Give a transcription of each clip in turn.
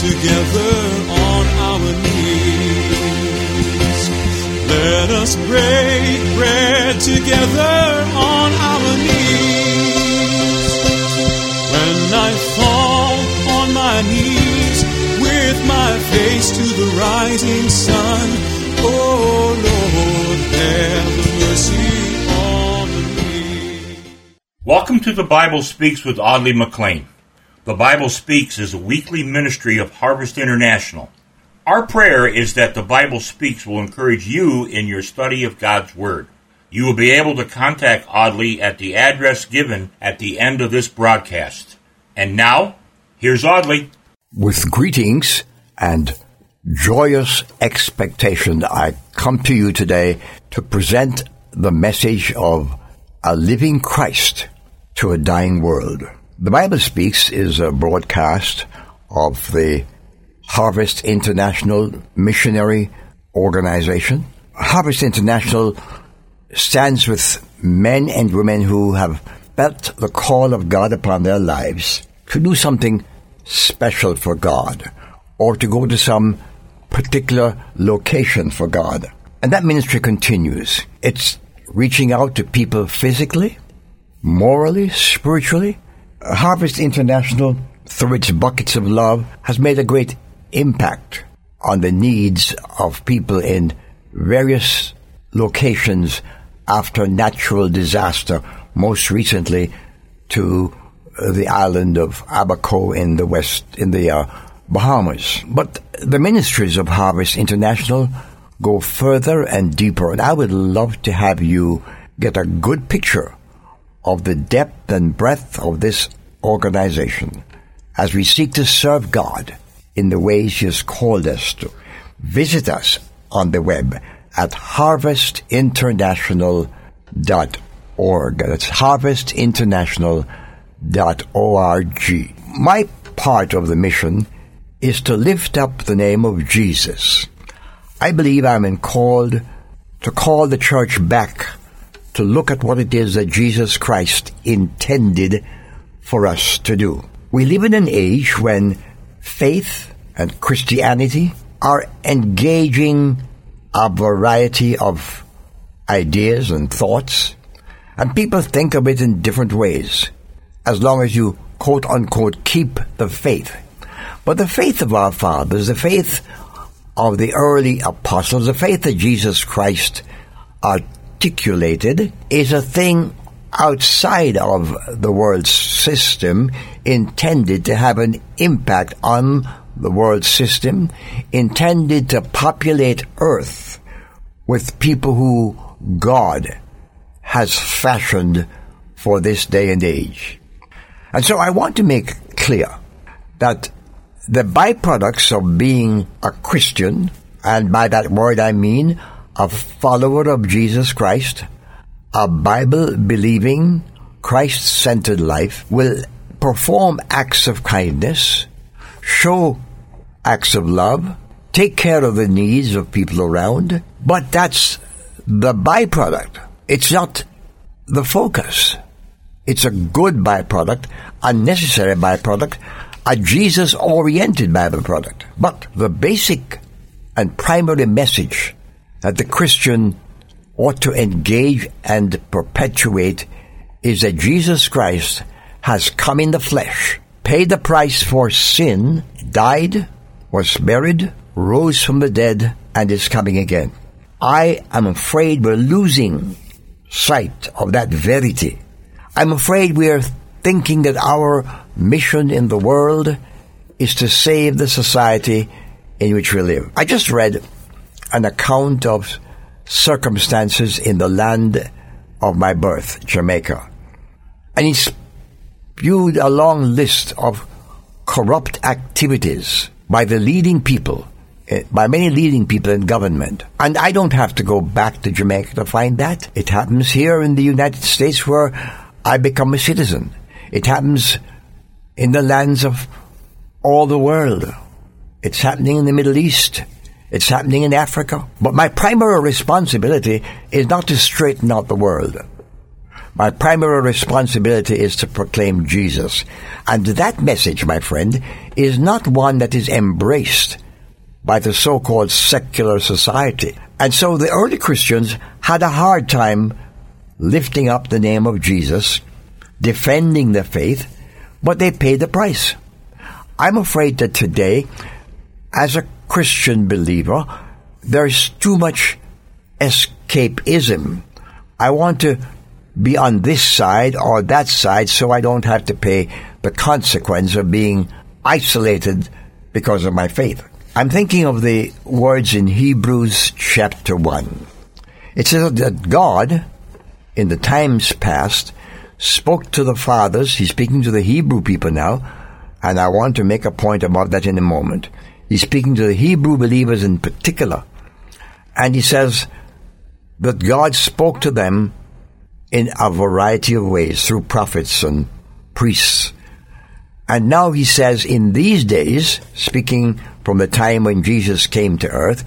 together on our knees. Let us break bread together on our knees. When I fall on my knees with my face to the rising sun, oh Lord, have mercy. Welcome to the Bible Speaks with Audley McLean. The Bible Speaks is a weekly ministry of Harvest International. Our prayer is that the Bible Speaks will encourage you in your study of God's Word. You will be able to contact Audley at the address given at the end of this broadcast. And now, here's Audley. With greetings and joyous expectation, I come to you today to present the message of a living Christ to a dying world. The Bible Speaks is a broadcast of the Harvest International Missionary Organization. Harvest International stands with men and women who have felt the call of God upon their lives to do something special for God or to go to some particular location for God. And that ministry continues. It's reaching out to people physically, morally, spiritually. Harvest International, through its buckets of love, has made a great impact on the needs of people in various locations after natural disaster, most recently to the island of Abaco in the west, in the uh, Bahamas. But the ministries of Harvest International go further and deeper, and I would love to have you get a good picture of the depth and breadth of this organization as we seek to serve God in the ways He has called us to. Visit us on the web at harvestinternational.org. That's harvestinternational.org. My part of the mission is to lift up the name of Jesus. I believe I'm called to call the church back to look at what it is that Jesus Christ intended for us to do. We live in an age when faith and Christianity are engaging a variety of ideas and thoughts, and people think of it in different ways, as long as you quote unquote keep the faith. But the faith of our fathers, the faith of the early apostles, the faith that Jesus Christ is a thing outside of the world system intended to have an impact on the world system, intended to populate Earth with people who God has fashioned for this day and age. And so I want to make clear that the byproducts of being a Christian, and by that word I mean a follower of Jesus Christ, a Bible believing, Christ centered life, will perform acts of kindness, show acts of love, take care of the needs of people around, but that's the byproduct. It's not the focus. It's a good byproduct, a necessary byproduct, a Jesus oriented byproduct. But the basic and primary message that the Christian ought to engage and perpetuate is that Jesus Christ has come in the flesh, paid the price for sin, died, was buried, rose from the dead, and is coming again. I am afraid we're losing sight of that verity. I'm afraid we're thinking that our mission in the world is to save the society in which we live. I just read an account of circumstances in the land of my birth, Jamaica. And he spewed a long list of corrupt activities by the leading people, eh, by many leading people in government. And I don't have to go back to Jamaica to find that. It happens here in the United States where I become a citizen. It happens in the lands of all the world. It's happening in the Middle East. It's happening in Africa. But my primary responsibility is not to straighten out the world. My primary responsibility is to proclaim Jesus. And that message, my friend, is not one that is embraced by the so-called secular society. And so the early Christians had a hard time lifting up the name of Jesus, defending the faith, but they paid the price. I'm afraid that today, as a Christian believer, there's too much escapism. I want to be on this side or that side so I don't have to pay the consequence of being isolated because of my faith. I'm thinking of the words in Hebrews chapter 1. It says that God, in the times past, spoke to the fathers. He's speaking to the Hebrew people now, and I want to make a point about that in a moment. He's speaking to the Hebrew believers in particular. And he says that God spoke to them in a variety of ways through prophets and priests. And now he says, in these days, speaking from the time when Jesus came to earth,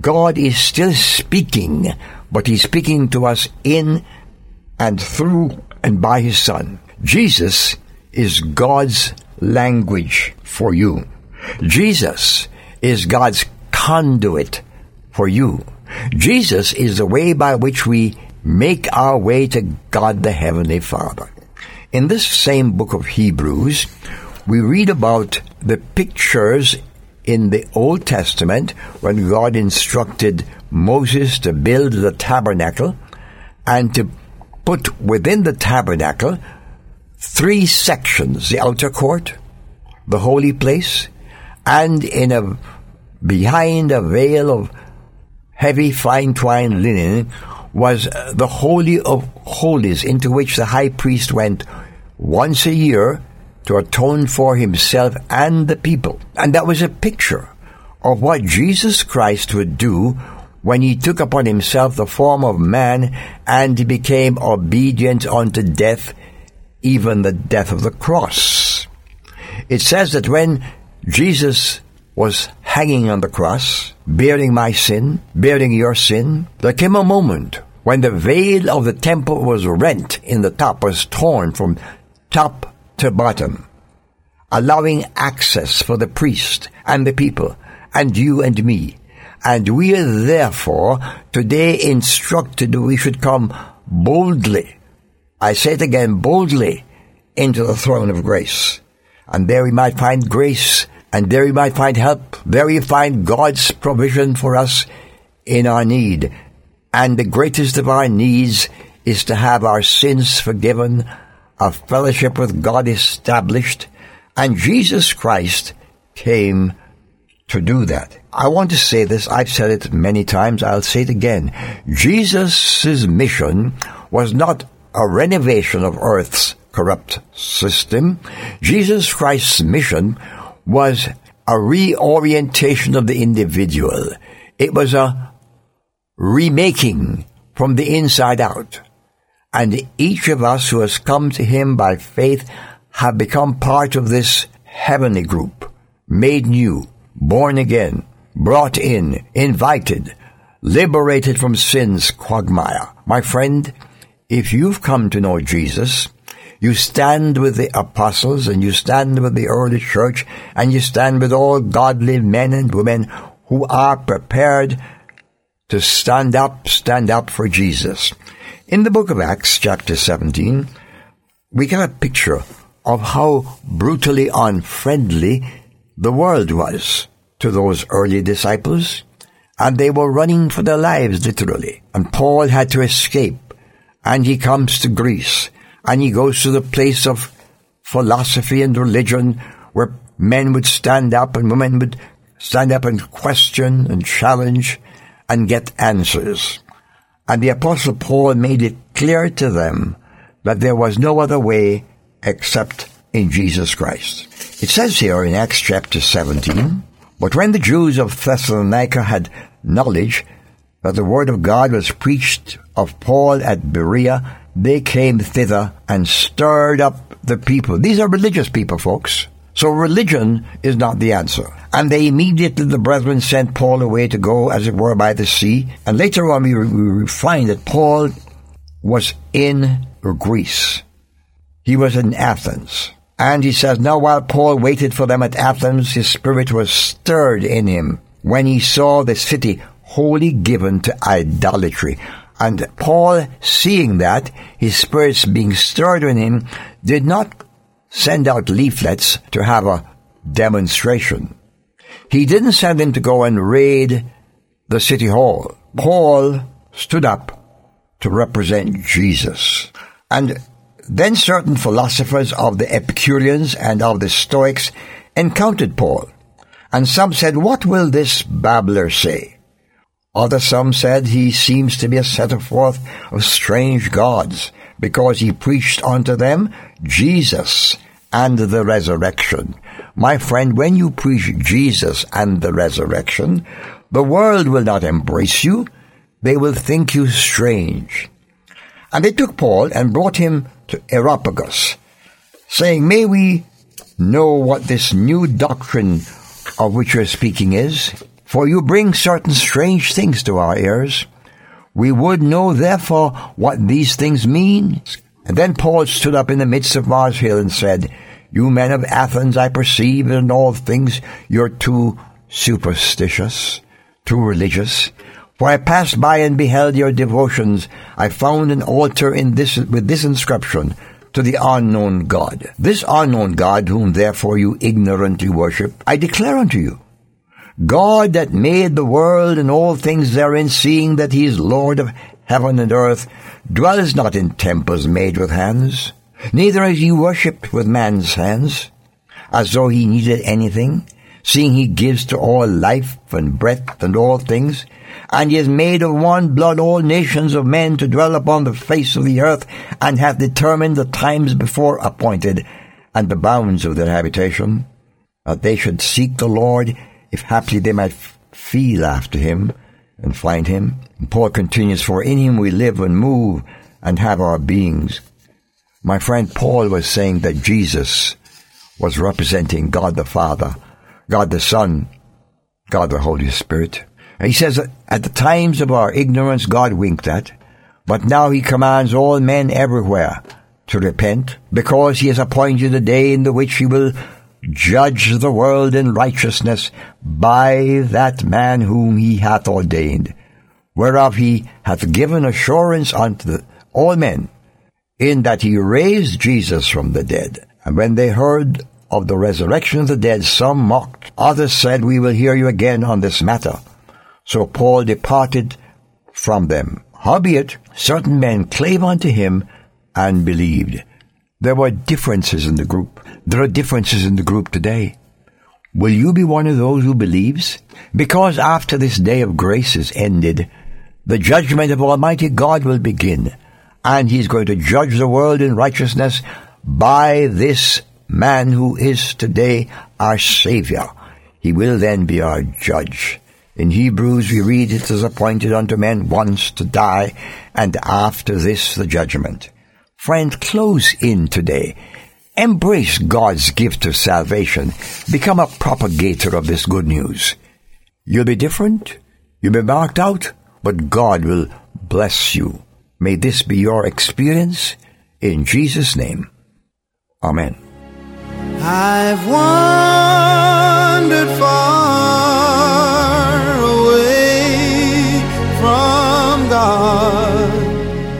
God is still speaking, but he's speaking to us in and through and by his son. Jesus is God's language for you. Jesus is God's conduit for you. Jesus is the way by which we make our way to God the Heavenly Father. In this same book of Hebrews, we read about the pictures in the Old Testament when God instructed Moses to build the tabernacle and to put within the tabernacle three sections the outer court, the holy place, and in a behind a veil of heavy fine twined linen was uh, the Holy of Holies into which the high priest went once a year to atone for himself and the people. And that was a picture of what Jesus Christ would do when he took upon himself the form of man and became obedient unto death, even the death of the cross. It says that when Jesus was hanging on the cross, bearing my sin, bearing your sin, there came a moment when the veil of the temple was rent in the top, was torn from top to bottom, allowing access for the priest and the people, and you and me. And we are therefore today instructed we should come boldly, I say it again, boldly into the throne of grace. And there we might find grace, and there we might find help, there we find God's provision for us in our need. And the greatest of our needs is to have our sins forgiven a fellowship with God established, and Jesus Christ came to do that. I want to say this, I've said it many times, I'll say it again. Jesus' mission was not a renovation of earth's corrupt system. Jesus Christ's mission was a reorientation of the individual. It was a remaking from the inside out and each of us who has come to him by faith have become part of this heavenly group, made new, born again, brought in, invited, liberated from sin's quagmire. My friend, if you've come to know Jesus, you stand with the apostles and you stand with the early church and you stand with all godly men and women who are prepared to stand up, stand up for Jesus. In the book of Acts, chapter 17, we get a picture of how brutally unfriendly the world was to those early disciples, and they were running for their lives literally. And Paul had to escape, and he comes to Greece, and he goes to the place of philosophy and religion where men would stand up and women would stand up and question and challenge and get answers. And the Apostle Paul made it clear to them that there was no other way except in Jesus Christ. It says here in Acts chapter 17, But when the Jews of Thessalonica had knowledge that the word of God was preached of Paul at Berea, they came thither and stirred up the people. These are religious people, folks. So religion is not the answer. And they immediately, the brethren sent Paul away to go, as it were, by the sea. And later on, we, we find that Paul was in Greece. He was in Athens. And he says, Now while Paul waited for them at Athens, his spirit was stirred in him when he saw the city wholly given to idolatry. And Paul, seeing that, his spirits being stirred in him, did not send out leaflets to have a demonstration. He didn't send them to go and raid the city hall. Paul stood up to represent Jesus. And then certain philosophers of the Epicureans and of the Stoics encountered Paul. And some said, What will this babbler say? Other some said he seems to be a setter forth of strange gods, because he preached unto them Jesus and the resurrection. My friend, when you preach Jesus and the resurrection, the world will not embrace you. They will think you strange. And they took Paul and brought him to Areopagus, saying, May we know what this new doctrine of which you're speaking is? For you bring certain strange things to our ears. We would know therefore what these things mean. And then Paul stood up in the midst of Mars Hill and said, You men of Athens, I perceive in all things you're too superstitious, too religious. For I passed by and beheld your devotions. I found an altar in this with this inscription to the unknown God. This unknown God, whom therefore you ignorantly worship, I declare unto you. God that made the world and all things therein, seeing that he is Lord of heaven and earth, dwells not in temples made with hands, neither is he worshipped with man's hands, as though he needed anything, seeing he gives to all life and breath and all things, and he has made of one blood all nations of men to dwell upon the face of the earth, and hath determined the times before appointed, and the bounds of their habitation, that they should seek the Lord if haply they might feel after him and find him. And Paul continues, For in him we live and move and have our beings. My friend Paul was saying that Jesus was representing God the Father, God the Son, God the Holy Spirit. And he says at the times of our ignorance God winked at, but now he commands all men everywhere to repent, because he has appointed a day in the which he will judge the world in righteousness by that man whom he hath ordained, whereof he hath given assurance unto all men, in that he raised Jesus from the dead. And when they heard of the resurrection of the dead, some mocked, others said, We will hear you again on this matter. So Paul departed from them. Howbeit, certain men clave unto him and believed. There were differences in the group. There are differences in the group today. Will you be one of those who believes? Because after this day of grace is ended, the judgment of Almighty God will begin, and He's going to judge the world in righteousness by this man who is today our Savior. He will then be our judge. In Hebrews we read it is appointed unto men once to die, and after this the judgment. Friend, close in today. Embrace God's gift of salvation. Become a propagator of this good news. You'll be different. You'll be marked out, but God will bless you. May this be your experience in Jesus' name. Amen. I've wandered far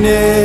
never